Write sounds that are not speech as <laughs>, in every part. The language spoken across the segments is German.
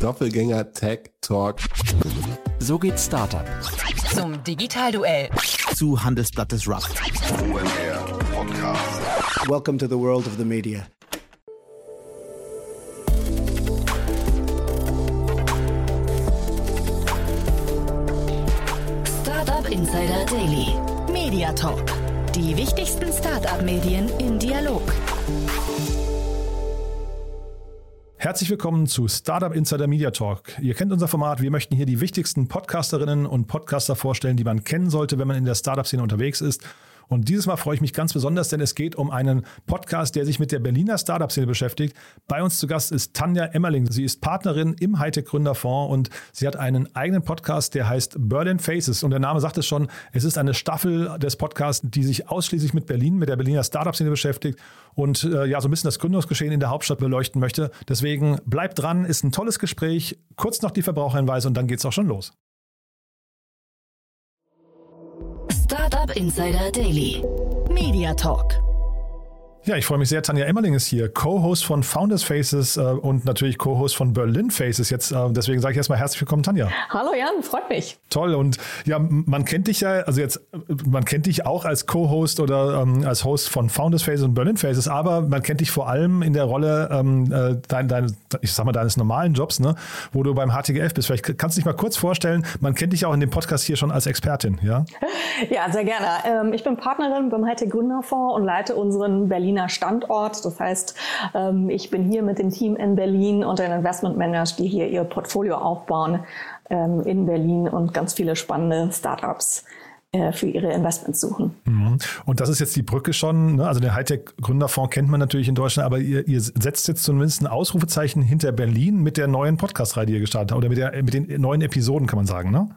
Doppelgänger Tech Talk. So geht Startup. Zum Digitalduell. Zu Handelsblatt Disrupt. OMR Podcast. Welcome to the world of the media. Startup Insider Daily. Media Talk. Die wichtigsten Startup-Medien im Dialog. Herzlich willkommen zu Startup Insider Media Talk. Ihr kennt unser Format. Wir möchten hier die wichtigsten Podcasterinnen und Podcaster vorstellen, die man kennen sollte, wenn man in der Startup-Szene unterwegs ist. Und dieses Mal freue ich mich ganz besonders, denn es geht um einen Podcast, der sich mit der Berliner Startup-Szene beschäftigt. Bei uns zu Gast ist Tanja Emmerling. Sie ist Partnerin im Hightech Gründerfonds und sie hat einen eigenen Podcast, der heißt Berlin Faces. Und der Name sagt es schon, es ist eine Staffel des Podcasts, die sich ausschließlich mit Berlin, mit der Berliner Startup-Szene beschäftigt und äh, ja, so ein bisschen das Gründungsgeschehen in der Hauptstadt beleuchten möchte. Deswegen bleibt dran, ist ein tolles Gespräch. Kurz noch die Verbraucherhinweise und dann geht es auch schon los. Insider Daily. Media Talk. Ja, ich freue mich sehr. Tanja Emmerling ist hier, Co-Host von Founders Faces äh, und natürlich Co-Host von Berlin Faces. Jetzt, äh, deswegen sage ich erstmal herzlich willkommen, Tanja. Hallo Jan, freut mich. Toll. Und ja, man kennt dich ja, also jetzt, man kennt dich auch als Co-Host oder ähm, als Host von Founders Faces und Berlin Faces, aber man kennt dich vor allem in der Rolle ähm, äh, dein, dein, ich sag mal, deines normalen Jobs, ne, wo du beim HTGF bist. Vielleicht kannst du dich mal kurz vorstellen, man kennt dich auch in dem Podcast hier schon als Expertin, ja? <laughs> Ja, sehr gerne. Ähm, ich bin Partnerin beim Hightech Gründerfonds und leite unseren Berliner Standort. Das heißt, ähm, ich bin hier mit dem Team in Berlin und den Investment Managers, die hier ihr Portfolio aufbauen ähm, in Berlin und ganz viele spannende Startups äh, für ihre Investments suchen. Mhm. Und das ist jetzt die Brücke schon, ne? also den Hightech-Gründerfonds kennt man natürlich in Deutschland, aber ihr, ihr, setzt jetzt zumindest ein Ausrufezeichen hinter Berlin mit der neuen Podcast-Reihe, die ihr gestartet habt, oder mit, der, mit den neuen Episoden, kann man sagen, ne?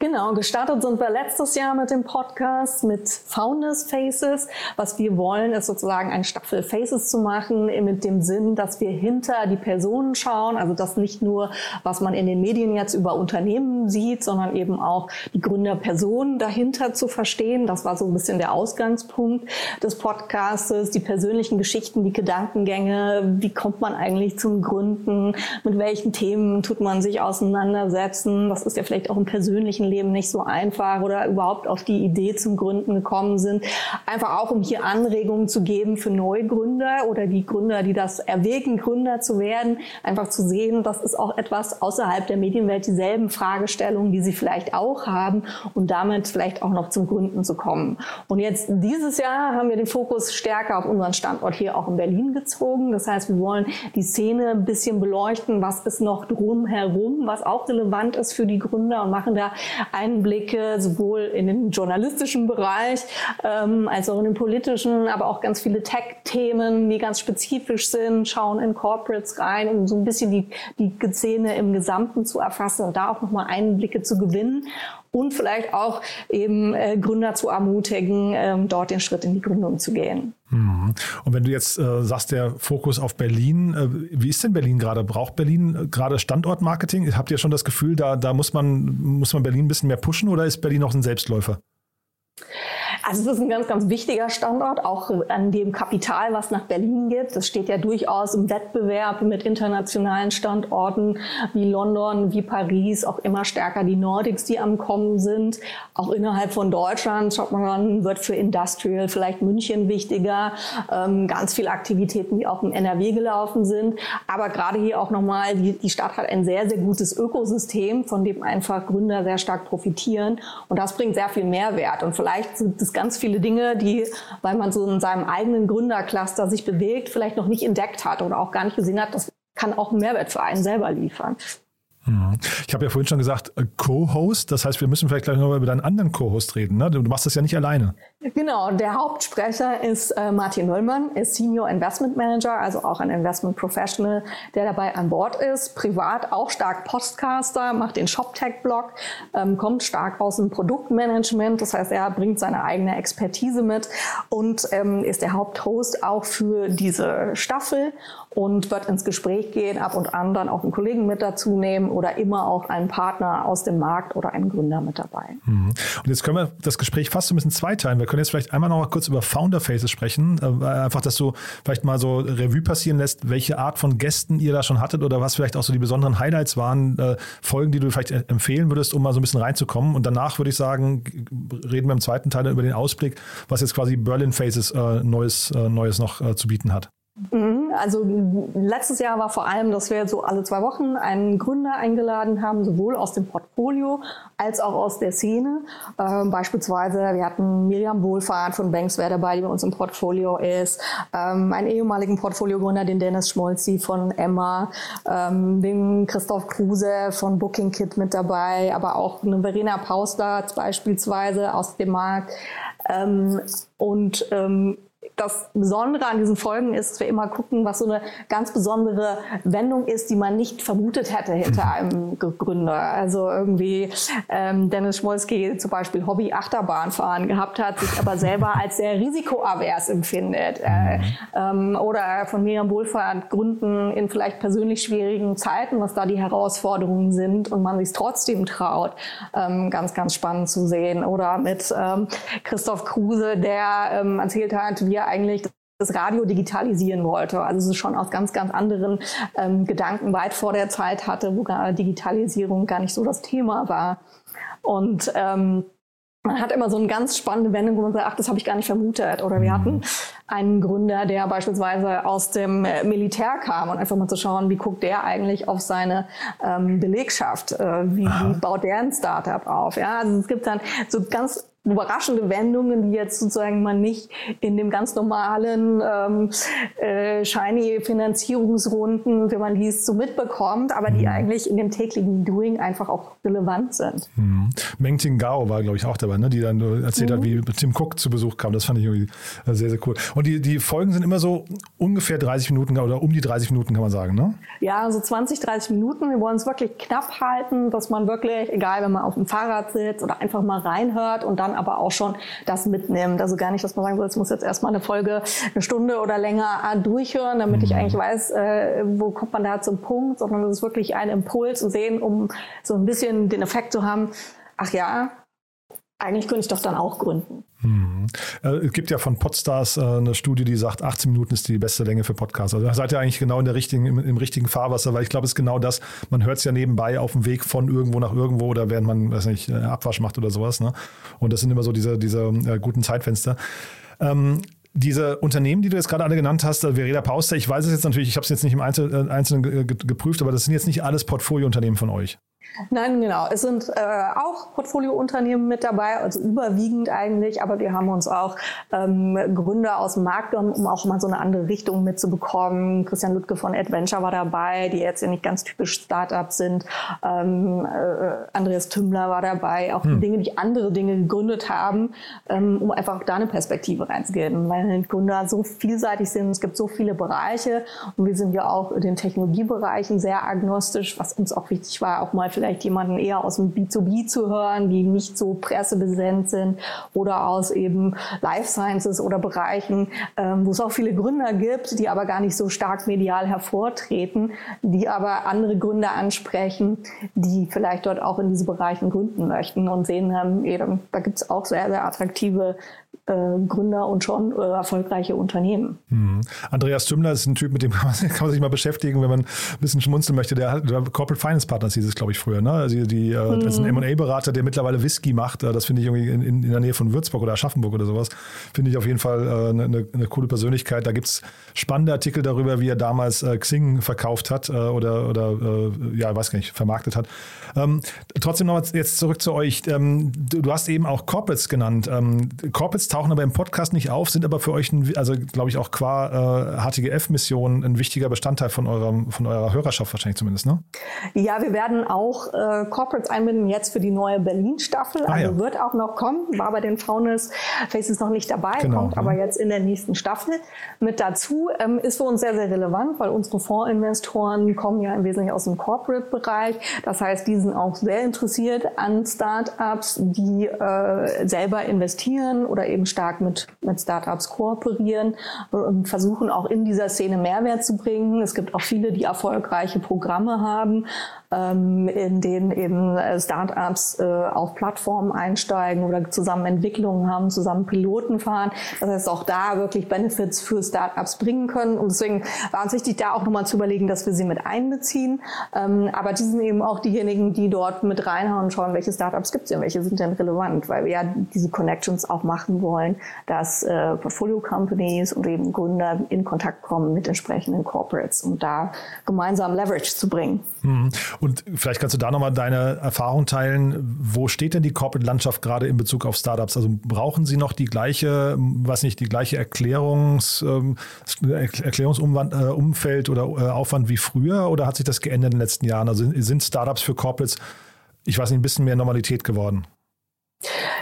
Genau, gestartet sind wir letztes Jahr mit dem Podcast mit Founders Faces. Was wir wollen, ist sozusagen eine Staffel Faces zu machen, mit dem Sinn, dass wir hinter die Personen schauen. Also das nicht nur, was man in den Medien jetzt über Unternehmen sieht, sondern eben auch die Gründerpersonen dahinter zu verstehen. Das war so ein bisschen der Ausgangspunkt des Podcastes, die persönlichen Geschichten, die Gedankengänge. Wie kommt man eigentlich zum Gründen? Mit welchen Themen tut man sich auseinandersetzen? Das ist ja vielleicht auch ein persönliches beruflichen Leben nicht so einfach oder überhaupt auf die Idee zum Gründen gekommen sind. Einfach auch, um hier Anregungen zu geben für Neugründer oder die Gründer, die das erwägen, Gründer zu werden. Einfach zu sehen, das ist auch etwas außerhalb der Medienwelt, dieselben Fragestellungen, die sie vielleicht auch haben und damit vielleicht auch noch zum Gründen zu kommen. Und jetzt dieses Jahr haben wir den Fokus stärker auf unseren Standort hier auch in Berlin gezogen. Das heißt, wir wollen die Szene ein bisschen beleuchten, was ist noch drumherum, was auch relevant ist für die Gründer und machen da Einblicke sowohl in den journalistischen Bereich ähm, als auch in den politischen, aber auch ganz viele Tech-Themen, die ganz spezifisch sind, schauen in Corporates rein, um so ein bisschen die, die Szene im Gesamten zu erfassen und da auch nochmal Einblicke zu gewinnen und vielleicht auch eben äh, Gründer zu ermutigen, ähm, dort den Schritt in die Gründung zu gehen. Mhm. Und wenn du jetzt äh, sagst, der Fokus auf Berlin, äh, wie ist denn Berlin gerade? Braucht Berlin äh, gerade Standortmarketing? Habt ihr schon das Gefühl, da, da muss, man, muss man Berlin ein bisschen mehr pushen oder ist Berlin noch ein Selbstläufer? Also es ist ein ganz, ganz wichtiger Standort, auch an dem Kapital, was nach Berlin geht. Das steht ja durchaus im Wettbewerb mit internationalen Standorten wie London, wie Paris, auch immer stärker die Nordics, die am Kommen sind. Auch innerhalb von Deutschland, schaut man an, wird für Industrial vielleicht München wichtiger. Ähm, ganz viele Aktivitäten, die auch im NRW gelaufen sind. Aber gerade hier auch nochmal, die, die Stadt hat ein sehr, sehr gutes Ökosystem, von dem einfach Gründer sehr stark profitieren. Und das bringt sehr viel Mehrwert. Und vielleicht sind es ganz viele Dinge, die, weil man so in seinem eigenen Gründercluster sich bewegt, vielleicht noch nicht entdeckt hat oder auch gar nicht gesehen hat, das kann auch einen Mehrwert für einen selber liefern. Ich habe ja vorhin schon gesagt, äh, Co-Host, das heißt, wir müssen vielleicht gleich noch über deinen anderen Co-Host reden. Ne? Du machst das ja nicht alleine. Genau, der Hauptsprecher ist äh, Martin Möllmann, ist Senior Investment Manager, also auch ein Investment Professional, der dabei an Bord ist. Privat auch stark Podcaster, macht den ShopTech-Blog, ähm, kommt stark aus dem Produktmanagement, das heißt, er bringt seine eigene Expertise mit und ähm, ist der Haupthost auch für diese Staffel und wird ins Gespräch gehen, ab und an dann auch einen Kollegen mit dazu nehmen oder immer auch einen Partner aus dem Markt oder einen Gründer mit dabei. Mhm. Und jetzt können wir das Gespräch fast so ein bisschen zweiteilen. Wir können jetzt vielleicht einmal noch mal kurz über Founder Faces sprechen. Äh, einfach, dass du vielleicht mal so Revue passieren lässt, welche Art von Gästen ihr da schon hattet oder was vielleicht auch so die besonderen Highlights waren, äh, Folgen, die du vielleicht empfehlen würdest, um mal so ein bisschen reinzukommen. Und danach würde ich sagen, reden wir im zweiten Teil über den Ausblick, was jetzt quasi Berlin Faces äh, Neues, Neues noch zu bieten hat. Also letztes Jahr war vor allem, dass wir so alle zwei Wochen einen Gründer eingeladen haben, sowohl aus dem Portfolio als auch aus der Szene. Ähm, beispielsweise, wir hatten Miriam Wohlfahrt von Banksware dabei, die bei uns im Portfolio ist, ähm, einen ehemaligen Portfoliogründer, den Dennis Schmolzi von Emma, ähm, den Christoph Kruse von Booking Kit mit dabei, aber auch eine Verena Pausler beispielsweise aus dem Markt. Ähm, und ähm, das Besondere an diesen Folgen ist, dass wir immer gucken, was so eine ganz besondere Wendung ist, die man nicht vermutet hätte hinter mhm. einem Gründer. Also irgendwie ähm, Dennis Schmolski zum Beispiel Hobby Achterbahnfahren gehabt hat, sich aber selber als sehr risikoavers empfindet. Äh, ähm, oder von Miriam Wohlfahrt Gründen in vielleicht persönlich schwierigen Zeiten, was da die Herausforderungen sind und man sich trotzdem traut. Ähm, ganz, ganz spannend zu sehen. Oder mit ähm, Christoph Kruse, der ähm, erzählt hat, wie er eigentlich das Radio digitalisieren wollte. Also es schon aus ganz, ganz anderen ähm, Gedanken weit vor der Zeit hatte, wo Digitalisierung gar nicht so das Thema war. Und ähm, man hat immer so eine ganz spannende Wendung, wo man sagt, ach, das habe ich gar nicht vermutet. Oder wir hatten einen Gründer, der beispielsweise aus dem äh, Militär kam und einfach mal zu schauen, wie guckt der eigentlich auf seine ähm, Belegschaft, äh, wie, wie baut der ein Startup auf. Ja, also es gibt dann so ganz überraschende Wendungen, die jetzt sozusagen man nicht in dem ganz normalen ähm, äh, shiny Finanzierungsrunden, wenn man liest, so mitbekommt, aber die mhm. eigentlich in dem täglichen Doing einfach auch relevant sind. Mhm. Meng Ting Gao war, glaube ich, auch dabei, ne? die dann erzählt mhm. hat, wie Tim Cook zu Besuch kam. Das fand ich irgendwie sehr, sehr cool. Und die, die Folgen sind immer so ungefähr 30 Minuten oder um die 30 Minuten, kann man sagen, ne? Ja, so 20, 30 Minuten. Wir wollen es wirklich knapp halten, dass man wirklich, egal, wenn man auf dem Fahrrad sitzt oder einfach mal reinhört und dann aber auch schon das mitnimmt. Also gar nicht, dass man sagen soll, jetzt muss jetzt erstmal eine Folge eine Stunde oder länger durchhören, damit ich mhm. eigentlich weiß, äh, wo kommt man da zum Punkt, sondern es ist wirklich ein Impuls zu sehen, um so ein bisschen den Effekt zu haben, ach ja, eigentlich könnte ich doch dann auch gründen. Hm. Es gibt ja von Podstars äh, eine Studie, die sagt, 18 Minuten ist die beste Länge für Podcasts. Also seid ihr eigentlich genau in der richtigen, im, im richtigen Fahrwasser, weil ich glaube, es ist genau das. Man hört es ja nebenbei auf dem Weg von irgendwo nach irgendwo oder während man, weiß nicht, Abwasch macht oder sowas. Ne? Und das sind immer so diese, diese äh, guten Zeitfenster. Ähm, diese Unternehmen, die du jetzt gerade alle genannt hast, Vereda Pauster, ich weiß es jetzt natürlich, ich habe es jetzt nicht im Einzelnen geprüft, aber das sind jetzt nicht alles Portfoliounternehmen von euch. Nein, genau. Es sind äh, auch Portfoliounternehmen mit dabei, also überwiegend eigentlich, aber wir haben uns auch ähm, Gründer aus dem Markt genommen, um auch mal so eine andere Richtung mitzubekommen. Christian Lüttke von Adventure war dabei, die jetzt ja nicht ganz typisch Startups sind. Ähm, äh, Andreas Tümmler war dabei, auch hm. Dinge, die andere Dinge gegründet haben, ähm, um einfach auch da eine Perspektive reinzugeben, weil Gründer so vielseitig sind, es gibt so viele Bereiche und wir sind ja auch in den Technologiebereichen sehr agnostisch, was uns auch wichtig war, auch mal vielleicht jemanden eher aus dem B2B zu hören, die nicht so pressepräsent sind oder aus eben Life Sciences oder Bereichen, ähm, wo es auch viele Gründer gibt, die aber gar nicht so stark medial hervortreten, die aber andere Gründer ansprechen, die vielleicht dort auch in diese Bereichen gründen möchten und sehen haben, eben, da gibt es auch sehr, sehr attraktive äh, Gründer und schon äh, erfolgreiche Unternehmen. Mhm. Andreas Tümmler ist ein Typ, mit dem <laughs> kann man, sich mal beschäftigen, wenn man ein bisschen schmunzeln möchte. Der, der Corporate Finance Partners hieß es, glaube ich, früher. Ne? Also die, mhm. Das ist ein M&A-Berater, der mittlerweile Whisky macht. Äh, das finde ich irgendwie in, in, der Nähe von Würzburg oder Aschaffenburg oder sowas. Finde ich auf jeden Fall eine, eine, eine coole Persönlichkeit. Da gibt es spannende Artikel darüber, wie er damals Xing verkauft hat oder, oder ja, weiß gar nicht, vermarktet hat. Ähm, trotzdem noch jetzt zurück zu euch. Ähm, du, du, hast eben auch Corporates genannt. Ähm, Corporates tauchen aber im Podcast nicht auf, sind aber für euch, ein, also glaube ich auch qua äh, HTGF-Mission ein wichtiger Bestandteil von, eurem, von eurer Hörerschaft wahrscheinlich zumindest, ne? Ja, wir werden auch auch äh, Corporates einbinden, jetzt für die neue Berlin-Staffel. Ah, also ja. wird auch noch kommen, war bei den Founders Faces noch nicht dabei, Genau, kommt ja. aber jetzt in der nächsten Staffel mit dazu. Ähm, ist für uns sehr, sehr relevant, weil unsere Fondsinvestoren kommen ja im Wesentlichen aus dem Corporate-Bereich. Das heißt, die sind auch sehr interessiert an Startups, die äh, selber investieren oder eben stark mit, mit Startups kooperieren und versuchen auch in dieser Szene Mehrwert zu bringen. Es gibt auch viele, die erfolgreiche Programme haben, ähm, in denen eben äh, Startups äh, auf Plattformen einsteigen oder zusammen Entwicklungen haben, zusammen Piloten fahren. Das heißt, auch da wirklich Benefits für Startups bringen können. Und deswegen war uns wichtig, da auch nochmal zu überlegen, dass wir sie mit einbeziehen. Ähm, aber die sind eben auch diejenigen, die dort mit reinhauen und schauen, welche Startups gibt es denn, welche sind denn relevant, weil wir ja diese Connections auch machen wollen, dass äh, Portfolio-Companies und eben Gründer in Kontakt kommen mit entsprechenden Corporates, um da gemeinsam Leverage zu bringen. Und vielleicht kannst du da nochmal deine Erfahrung teilen. Wo steht denn die Corporate-Landschaft gerade in Bezug auf Startups? Also brauchen sie noch die gleiche, was nicht, die gleiche Erklärungs, ähm, Erklärungsumfeld oder äh, Aufwand wie früher oder hat sich das geändert in den letzten Jahren? Also sind Startups für Corporates, ich weiß nicht, ein bisschen mehr Normalität geworden?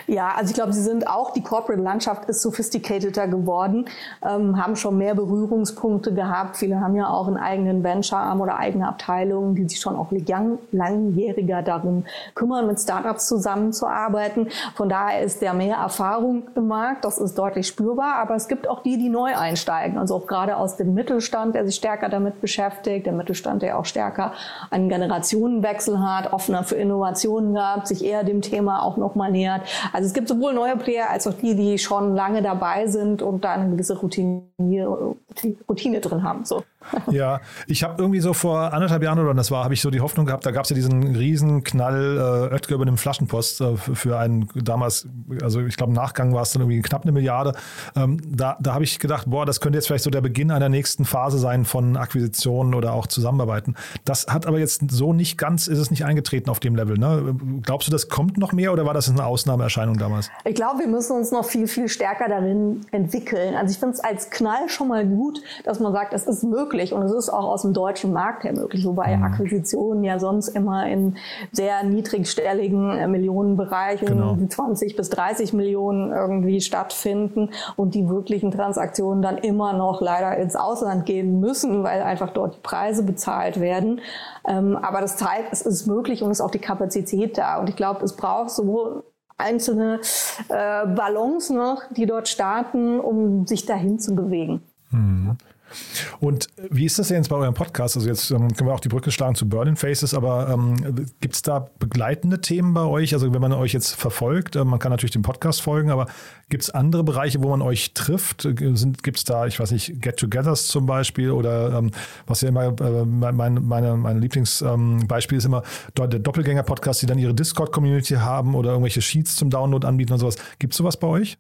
Ja, also ich glaube, sie sind auch, die Corporate-Landschaft ist sophisticateder geworden, ähm, haben schon mehr Berührungspunkte gehabt. Viele haben ja auch einen eigenen Venture-Arm oder eigene Abteilungen, die sich schon auch lang, langjähriger darum kümmern, mit Startups zusammenzuarbeiten. Von daher ist der mehr Erfahrung im Markt, das ist deutlich spürbar. Aber es gibt auch die, die neu einsteigen, also auch gerade aus dem Mittelstand, der sich stärker damit beschäftigt, der Mittelstand, der auch stärker einen Generationenwechsel hat, offener für Innovationen gab, sich eher dem Thema auch nochmal nähert. Also es gibt sowohl neue Player als auch die, die schon lange dabei sind und da eine gewisse Routine, Routine drin haben. So. <laughs> Ja, ich habe irgendwie so vor anderthalb Jahren oder das war, habe ich so die Hoffnung gehabt, da gab es ja diesen riesen Knall äh, Oetker über dem Flaschenpost äh, für, für einen damals, also ich glaube im Nachgang war es dann irgendwie knapp eine Milliarde. Ähm, da da habe ich gedacht, boah, das könnte jetzt vielleicht so der Beginn einer nächsten Phase sein von Akquisitionen oder auch Zusammenarbeiten. Das hat aber jetzt so nicht ganz, ist es nicht eingetreten auf dem Level. Ne? Glaubst du, das kommt noch mehr oder war das eine Ausnahmeerscheinung damals? Ich glaube, wir müssen uns noch viel, viel stärker darin entwickeln. Also ich finde es als Knall schon mal gut, dass man sagt, es ist möglich und es ist auch aus dem deutschen Markt her möglich, wobei Mhm. Akquisitionen ja sonst immer in sehr niedrigstelligen äh, Millionenbereichen, Genau. die 20 bis 30 Millionen irgendwie stattfinden und die wirklichen Transaktionen dann immer noch leider ins Ausland gehen müssen, weil einfach dort die Preise bezahlt werden. Ähm, aber das zeigt, es ist möglich und es ist auch die Kapazität da. Und ich glaube, es braucht sowohl einzelne äh, Ballons noch, die dort starten, um sich dahin zu bewegen. Und wie ist das denn jetzt bei eurem Podcast? Also jetzt ähm, können wir auch die Brücke schlagen zu Burning Faces, aber ähm, gibt es da begleitende Themen bei euch? Also wenn man euch jetzt verfolgt, äh, man kann natürlich dem Podcast folgen, aber gibt es andere Bereiche, wo man euch trifft? Gibt es da, ich weiß nicht, Get-togethers zum Beispiel oder ähm, was ja immer, äh, mein, meine, mein Lieblingsbeispiel ist immer der Doppelgänger-Podcast, die dann ihre Discord-Community haben oder irgendwelche Sheets zum Download anbieten und sowas. Gibt es sowas bei euch?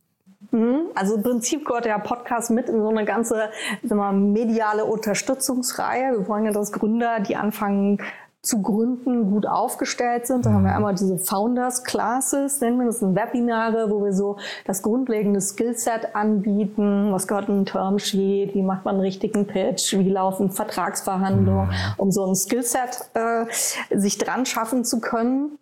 Also im Prinzip gehört der Podcast mit in so eine ganze mal, mediale Unterstützungsreihe. Wir wollen ja, dass Gründer, die anfangen zu gründen, gut aufgestellt sind. Da haben wir einmal diese Founders Classes, nennen wir das sind Webinare, wo wir so das grundlegende Skillset anbieten. Was gehört in ein Termsheet? Wie macht man einen richtigen Pitch? Wie laufen Vertragsverhandlungen? Um so ein Skillset äh, sich dran schaffen zu können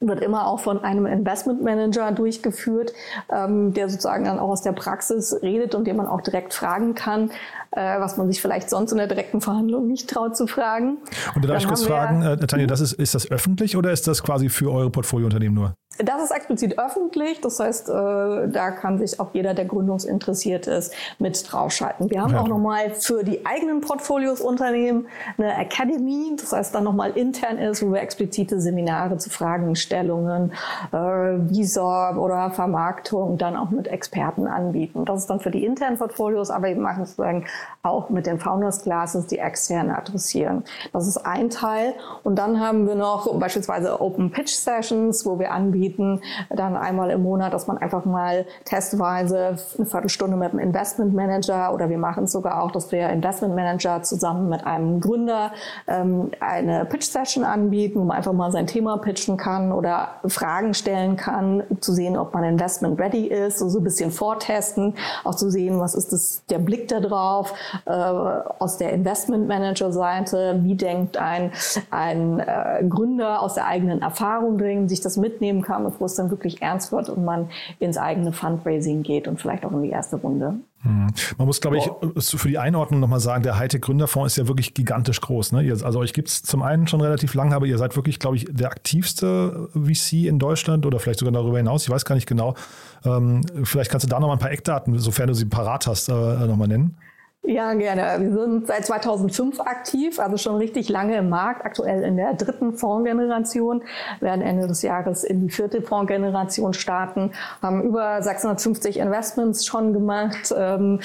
wird immer auch von einem Investmentmanager durchgeführt, ähm, der sozusagen dann auch aus der Praxis redet und dem man auch direkt fragen kann, äh, was man sich vielleicht sonst in der direkten Verhandlung nicht traut zu fragen. Und da darf Dann ich kurz fragen, äh, Tanja, das ist, ist das öffentlich oder ist das quasi für eure Portfoliounternehmen nur? Das ist explizit öffentlich, das heißt, äh, da kann sich auch jeder, der gründungsinteressiert ist, mit draufschalten. Wir haben Ja. auch nochmal für die eigenen Portfolios Unternehmen eine Academy, das heißt dann nochmal intern ist, wo wir explizite Seminare zu Fragestellungen, äh, Visa oder Vermarktung dann auch mit Experten anbieten. Das ist dann für die internen Portfolios, aber wir machen sozusagen auch mit den Founders Classes, die extern adressieren. Das ist ein Teil. Und dann haben wir noch beispielsweise Open Pitch Sessions, wo wir anbieten, dann einmal im Monat, dass man einfach mal testweise eine Viertelstunde mit einem Investment Manager oder wir machen es sogar auch, dass wir Investment Manager zusammen mit einem Gründer ähm, eine Pitch Session anbieten, wo man einfach mal sein Thema pitchen kann oder Fragen stellen kann, zu sehen, ob man investment ready ist, so, so ein bisschen vortesten, auch zu sehen, was ist das, der Blick da drauf, äh, aus der Investment Manager Seite, wie denkt ein, ein äh, Gründer aus der eigenen Erfahrung drin, sich das mitnehmen kann, bevor es dann wirklich ernst wird und man ins eigene Fundraising geht und vielleicht auch in die erste Runde. Hm. Man muss, glaube ich, für die Einordnung nochmal sagen, der Hightech Gründerfonds ist ja wirklich gigantisch groß. Ne? also euch gibt es zum einen schon relativ lange, aber ihr seid wirklich, glaube ich, der aktivste VC in Deutschland oder vielleicht sogar darüber hinaus. Ich weiß gar nicht genau. Ähm, vielleicht kannst du da nochmal ein paar Eckdaten, sofern du sie parat hast, äh, nochmal nennen. Ja, gerne. Wir sind seit 2005 aktiv, also schon richtig lange im Markt, aktuell in der dritten Fondsgeneration, werden Ende des Jahres in die vierte Fondsgeneration starten, haben über 650 Investments schon gemacht, ähm,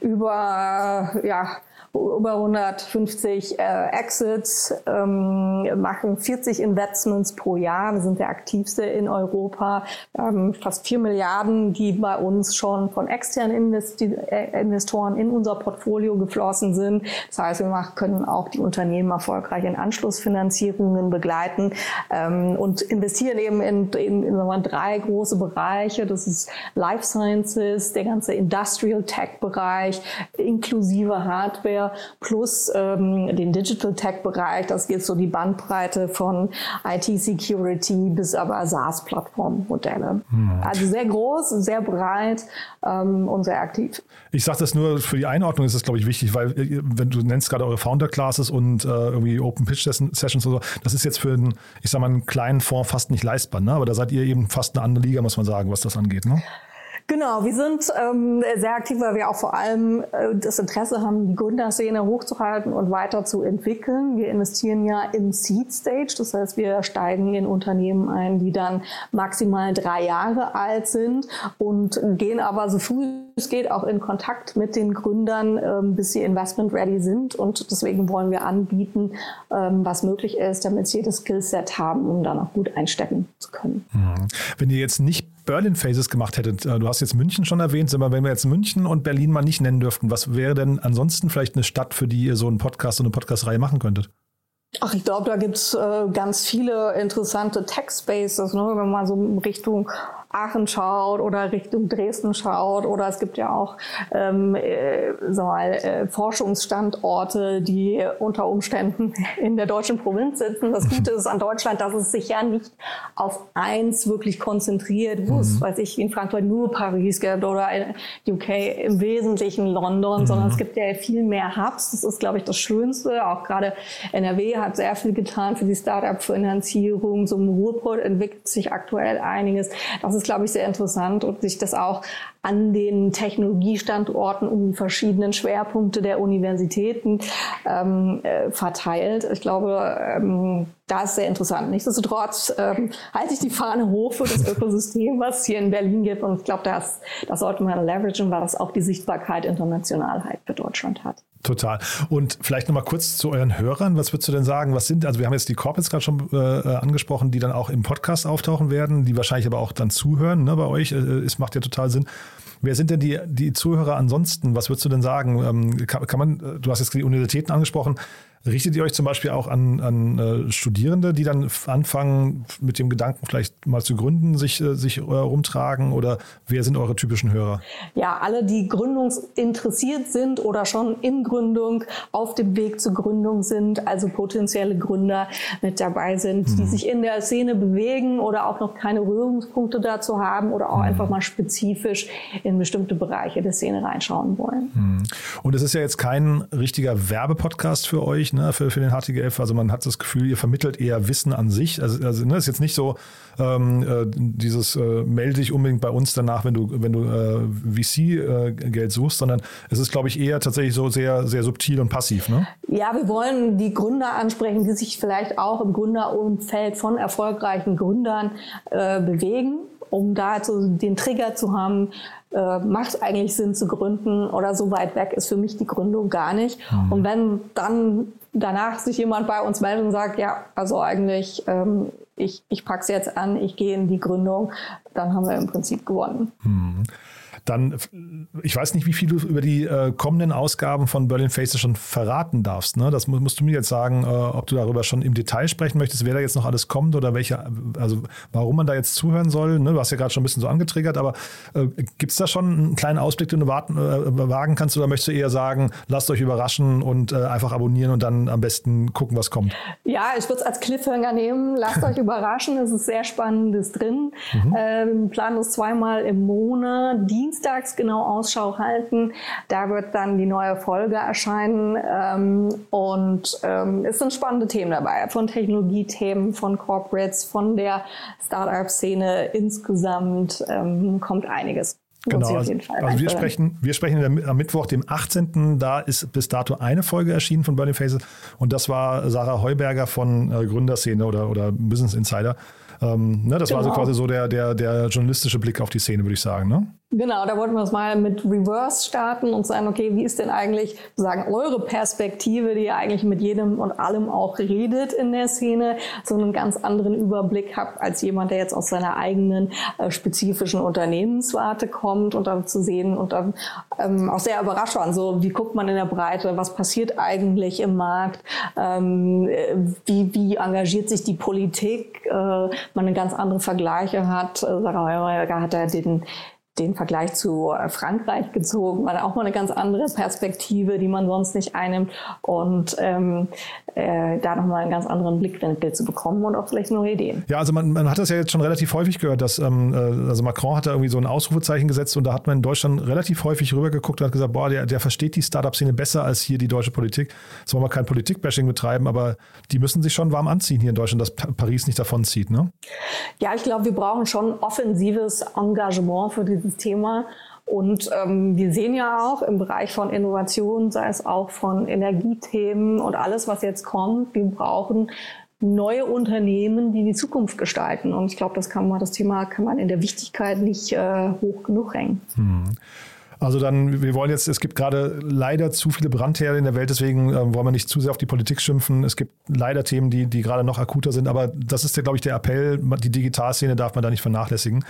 über ja, über 150 äh, Exits, ähm, machen 40 Investments pro Jahr. Wir sind der aktivste in Europa. Ähm, fast 4 Milliarden, die bei uns schon von externen Investi äh, Investoren in unser Portfolio geflossen sind. Das heißt, wir machen, können auch die Unternehmen erfolgreich in Anschlussfinanzierungen begleiten ähm, und investieren eben in, in, in sagen wir, drei große Bereiche. Das ist Life Sciences, der ganze Industrial Tech Bereich, inklusive Hardware plus ähm, den Digital Tech Bereich. Das geht so die Bandbreite von IT Security bis aber SaaS-Plattformmodelle. Hm. Also sehr groß, sehr breit ähm, und sehr aktiv. Ich sage das nur für die Einordnung ist das, glaube ich, wichtig, weil äh, wenn du nennst gerade eure Founder Classes und äh, irgendwie Open Pitch Sessions und so, das ist jetzt für einen, ich sag mal, einen kleinen Fonds fast nicht leistbar, ne? Aber da seid ihr eben fast eine andere Liga, muss man sagen, was das angeht, ne? Genau, wir sind ähm, sehr aktiv, weil wir auch vor allem äh, das Interesse haben, die Gründerszene hochzuhalten und weiterzuentwickeln. Wir investieren ja im Seed Stage, das heißt, wir steigen in Unternehmen ein, die dann maximal drei Jahre alt sind und gehen aber so früh es geht auch in Kontakt mit den Gründern, ähm, bis sie investment ready sind. Und deswegen wollen wir anbieten, ähm, was möglich ist, damit sie das Skillset haben, um dann auch gut einstecken zu können. Mhm. Wenn ihr jetzt nicht Berlin Phases gemacht hättet, äh, du hast jetzt München schon erwähnt, aber wenn wir jetzt München und Berlin mal nicht nennen dürften, was wäre denn ansonsten vielleicht eine Stadt, für die ihr so einen Podcast und eine Podcast-Reihe machen könntet? Ach, ich glaube, da gibt's äh, ganz viele interessante Tech-Spaces, ne? wenn man so Richtung Aachen schaut oder Richtung Dresden schaut oder es gibt ja auch ähm, äh, mal, äh, Forschungsstandorte, die unter Umständen <laughs> in der deutschen Provinz sitzen. Das Gute ist an Deutschland, dass es sich ja nicht auf eins wirklich konzentriert, wo es, mhm. weiß ich, in Frankreich nur Paris gibt oder in UK im Wesentlichen London, mhm. sondern es gibt ja viel mehr Hubs. Das ist, glaube ich, das Schönste. Auch gerade NRW hat sehr viel getan für die Startup-Finanzierung. So im Ruhrpott entwickelt sich aktuell einiges. Das ist, glaube ich, sehr interessant und sich das auch an den Technologiestandorten um die verschiedenen Schwerpunkte der Universitäten ähm, äh, verteilt. Ich glaube, ähm, da ist sehr interessant. Nichtsdestotrotz ähm, halte ich die Fahne hoch für das Ökosystem, was es hier in Berlin gibt. Und ich glaube, das, das sollte man leveragen, weil das auch die Sichtbarkeit international halt für Deutschland hat. Total. Und vielleicht nochmal kurz zu euren Hörern. Was würdest du denn sagen? Was sind, also wir haben jetzt die Corporates gerade schon äh, angesprochen, die dann auch im Podcast auftauchen werden, die wahrscheinlich aber auch dann zuhören ne, bei euch. Äh, es macht ja total Sinn. Wer sind denn die, die Zuhörer ansonsten? Was würdest du denn sagen? Ähm, kann, kann man, äh, du hast jetzt die Universitäten angesprochen. Richtet ihr euch zum Beispiel auch an, an äh, Studierende, die dann anfangen, mit dem Gedanken vielleicht mal zu gründen, sich, äh, sich äh, rumtragen? Oder wer sind eure typischen Hörer? Ja, alle, die gründungsinteressiert sind oder schon in Gründung, auf dem Weg zur Gründung sind, also potenzielle Gründer mit dabei sind, mhm. die sich in der Szene bewegen oder auch noch keine Rührungspunkte dazu haben oder auch mhm. einfach mal spezifisch in bestimmte Bereiche der Szene reinschauen wollen. Mhm. Und es ist ja jetzt kein richtiger Werbepodcast für euch, ne, für, für den HTGF. Also man hat das Gefühl, ihr vermittelt eher Wissen an sich. Also, also ne, ist jetzt nicht so ähm, äh, dieses äh, melde dich unbedingt bei uns danach, wenn du, wenn du äh, VC-Geld suchst, sondern es ist, glaube ich, eher tatsächlich so sehr, sehr subtil und passiv. Ne? Ja, wir wollen die Gründer ansprechen, die sich vielleicht auch im Gründerumfeld von erfolgreichen Gründern äh, bewegen um da so den Trigger zu haben, äh, macht es eigentlich Sinn zu gründen oder so weit weg ist für mich die Gründung gar nicht. Mhm. Und wenn dann danach sich jemand bei uns meldet und sagt, ja, also eigentlich, ähm, ich, ich pack's jetzt an, ich gehe in die Gründung, dann haben wir im Prinzip gewonnen. Mhm. Dann, ich weiß nicht, wie viel du über die äh, kommenden Ausgaben von Berlin Faces schon verraten darfst. Ne? Das mu- musst du mir jetzt sagen, äh, ob du darüber schon im Detail sprechen möchtest, wer da jetzt noch alles kommt oder welche, also warum man da jetzt zuhören soll. Ne? Du hast ja gerade schon ein bisschen so angetriggert, aber äh, gibt es da schon einen kleinen Ausblick, den du warten, äh, wagen kannst oder möchtest du eher sagen, lasst euch überraschen und äh, einfach abonnieren und dann am besten gucken, was kommt? Ja, ich würde es als Cliffhanger nehmen. Lasst euch <laughs> überraschen, es ist sehr Spannendes drin. Ähm, wir planen es zweimal im Monat, dienstags genau Ausschau halten. Da wird dann die neue Folge erscheinen. Ähm, und ähm, es sind spannende Themen dabei, von Technologiethemen, von Corporates, von der Startup-Szene insgesamt ähm, kommt einiges. Genau, also, also wir sprechen, wir sprechen am Mittwoch, dem 18. Da ist bis dato eine Folge erschienen von Burning Faces und das war Sarah Heuberger von äh, Gründerszene oder, oder Business Insider. Ähm, ne, das war also Genau. quasi so der, der, der journalistische Blick auf die Szene, würde ich sagen. Ne? Genau, da wollten wir es mal mit Reverse starten und sagen, okay, wie ist denn eigentlich sozusagen eure Perspektive, die ihr eigentlich mit jedem und allem auch redet in der Szene, so einen ganz anderen Überblick habt als jemand, der jetzt aus seiner eigenen äh, spezifischen Unternehmenswarte kommt und dann zu sehen und dann ähm, auch sehr überrascht waren, so wie guckt man in der Breite, was passiert eigentlich im Markt, ähm, äh, wie, wie engagiert sich die Politik, äh, man eine ganz andere Vergleiche hat. Äh, Sarah Heuberger hat da den den Vergleich zu äh, Frankreich gezogen, war auch mal eine ganz andere Perspektive, die man sonst nicht einnimmt und ähm, äh, da nochmal einen ganz anderen Blickwinkel zu bekommen und auch vielleicht neue Ideen. Ja, also man, man hat das ja jetzt schon relativ häufig gehört, dass ähm, äh, also Macron hat da irgendwie so ein Ausrufezeichen gesetzt und da hat man in Deutschland relativ häufig rübergeguckt und hat gesagt, boah, der, der versteht die Startup-Szene besser als hier die deutsche Politik. Jetzt wollen wir kein Politik-Bashing betreiben, aber die müssen sich schon warm anziehen hier in Deutschland, dass Pa- Paris nicht davonzieht, ne? Ja, ich glaube, wir brauchen schon offensives Engagement für dieses Thema. Und ähm, wir sehen ja auch im Bereich von Innovation, sei es auch von Energiethemen und alles, was jetzt kommt, wir brauchen neue Unternehmen, die die Zukunft gestalten. Und ich glaube, das kann man, das Thema kann man in der Wichtigkeit nicht äh, hoch genug hängen. Also dann, wir wollen jetzt, es gibt gerade leider zu viele Brandherde in der Welt, deswegen ähm, wollen wir nicht zu sehr auf die Politik schimpfen. Es gibt leider Themen, die, die gerade noch akuter sind, aber das ist ja, glaube ich, der Appell, die Digitalszene darf man da nicht vernachlässigen.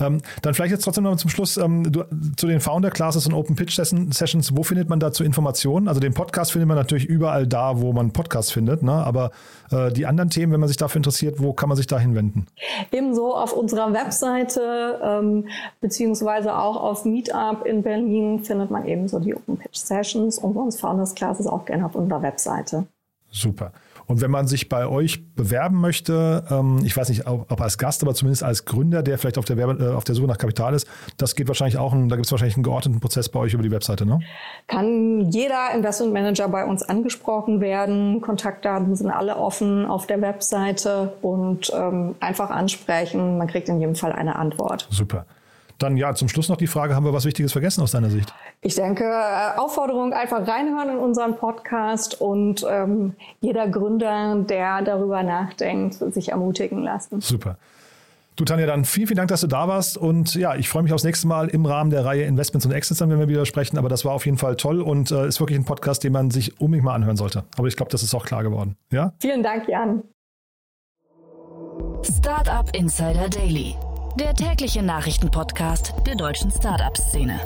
Ähm, dann vielleicht jetzt trotzdem noch zum Schluss ähm, du, zu den Founder Classes und Open Pitch Session- Sessions. Wo findet man dazu Informationen? Also den Podcast findet man natürlich überall da, wo man Podcasts findet, ne? aber äh, die anderen Themen, wenn man sich dafür interessiert, wo kann man sich da hinwenden? Ebenso auf unserer Webseite ähm, beziehungsweise auch auf Meetup in Berlin findet man ebenso die Open Pitch Sessions und sonst Founders Classes auch gerne auf unserer Webseite. Super. Und wenn man sich bei euch bewerben möchte, ähm, ich weiß nicht, ob, als Gast, aber zumindest als Gründer, der vielleicht auf der, Werbe, äh, auf der Suche nach Kapital ist, das geht wahrscheinlich auch, da gibt es wahrscheinlich einen geordneten Prozess bei euch über die Webseite, ne? Kann jeder Investment Manager bei uns angesprochen werden. Kontaktdaten sind alle offen auf der Webseite und ähm, einfach ansprechen. Man kriegt in jedem Fall eine Antwort. Super. Dann ja, zum Schluss noch die Frage, haben wir was Wichtiges vergessen aus deiner Sicht? Ich denke, äh, Aufforderung, einfach reinhören in unseren Podcast und ähm, jeder Gründer, der darüber nachdenkt, sich ermutigen lassen. Super. Du, Tanja, dann vielen, vielen Dank, dass du da warst. Und ja, ich freue mich aufs nächste Mal im Rahmen der Reihe Investments und Exits, dann, wenn wir wieder sprechen. Aber das war auf jeden Fall toll und äh, ist wirklich ein Podcast, den man sich unbedingt mal anhören sollte. Aber ich glaube, das ist auch klar geworden. Ja? Vielen Dank, Jan. Startup Insider Daily, der tägliche Nachrichtenpodcast der deutschen Startup-Szene.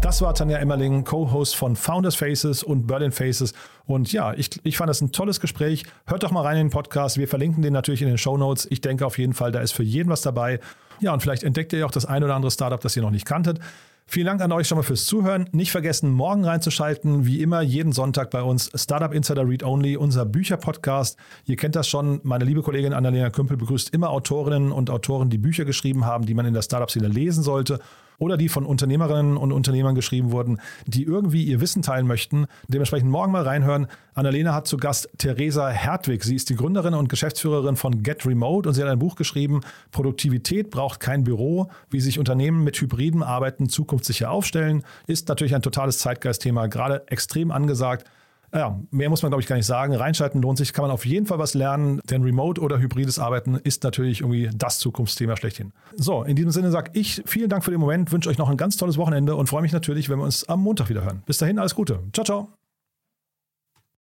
Das war Tanja Emmerling, Co-Host von Founders Faces und Berlin Faces. Und ja, ich, ich fand das ein tolles Gespräch. Hört doch mal rein in den Podcast. Wir verlinken den natürlich in den Show Notes. Ich denke auf jeden Fall, da ist für jeden was dabei. Ja, und vielleicht entdeckt ihr ja auch das ein oder andere Startup, das ihr noch nicht kanntet. Vielen Dank an euch schon mal fürs Zuhören. Nicht vergessen, morgen reinzuschalten. Wie immer, jeden Sonntag bei uns Startup Insider Read Only, unser Bücherpodcast. Ihr kennt das schon. Meine liebe Kollegin Annalena Kümpel begrüßt immer Autorinnen und Autoren, die Bücher geschrieben haben, die man in der Startup-Szene lesen sollte oder die von Unternehmerinnen und Unternehmern geschrieben wurden, die irgendwie ihr Wissen teilen möchten. Dementsprechend morgen mal reinhören. Annalena hat zu Gast Theresa Hertwig. Sie ist die Gründerin und Geschäftsführerin von Get Remote und sie hat ein Buch geschrieben, Produktivität braucht kein Büro, wie sich Unternehmen mit hybriden Arbeiten zukunftssicher aufstellen. Ist natürlich ein totales Zeitgeistthema, gerade extrem angesagt. Ja, mehr muss man, glaube ich, gar nicht sagen. Reinschalten lohnt sich, kann man auf jeden Fall was lernen, denn Remote oder hybrides Arbeiten ist natürlich irgendwie das Zukunftsthema schlechthin. So, in diesem Sinne sage ich vielen Dank für den Moment, wünsche euch noch ein ganz tolles Wochenende und freue mich natürlich, wenn wir uns am Montag wieder hören. Bis dahin, alles Gute. Ciao, ciao.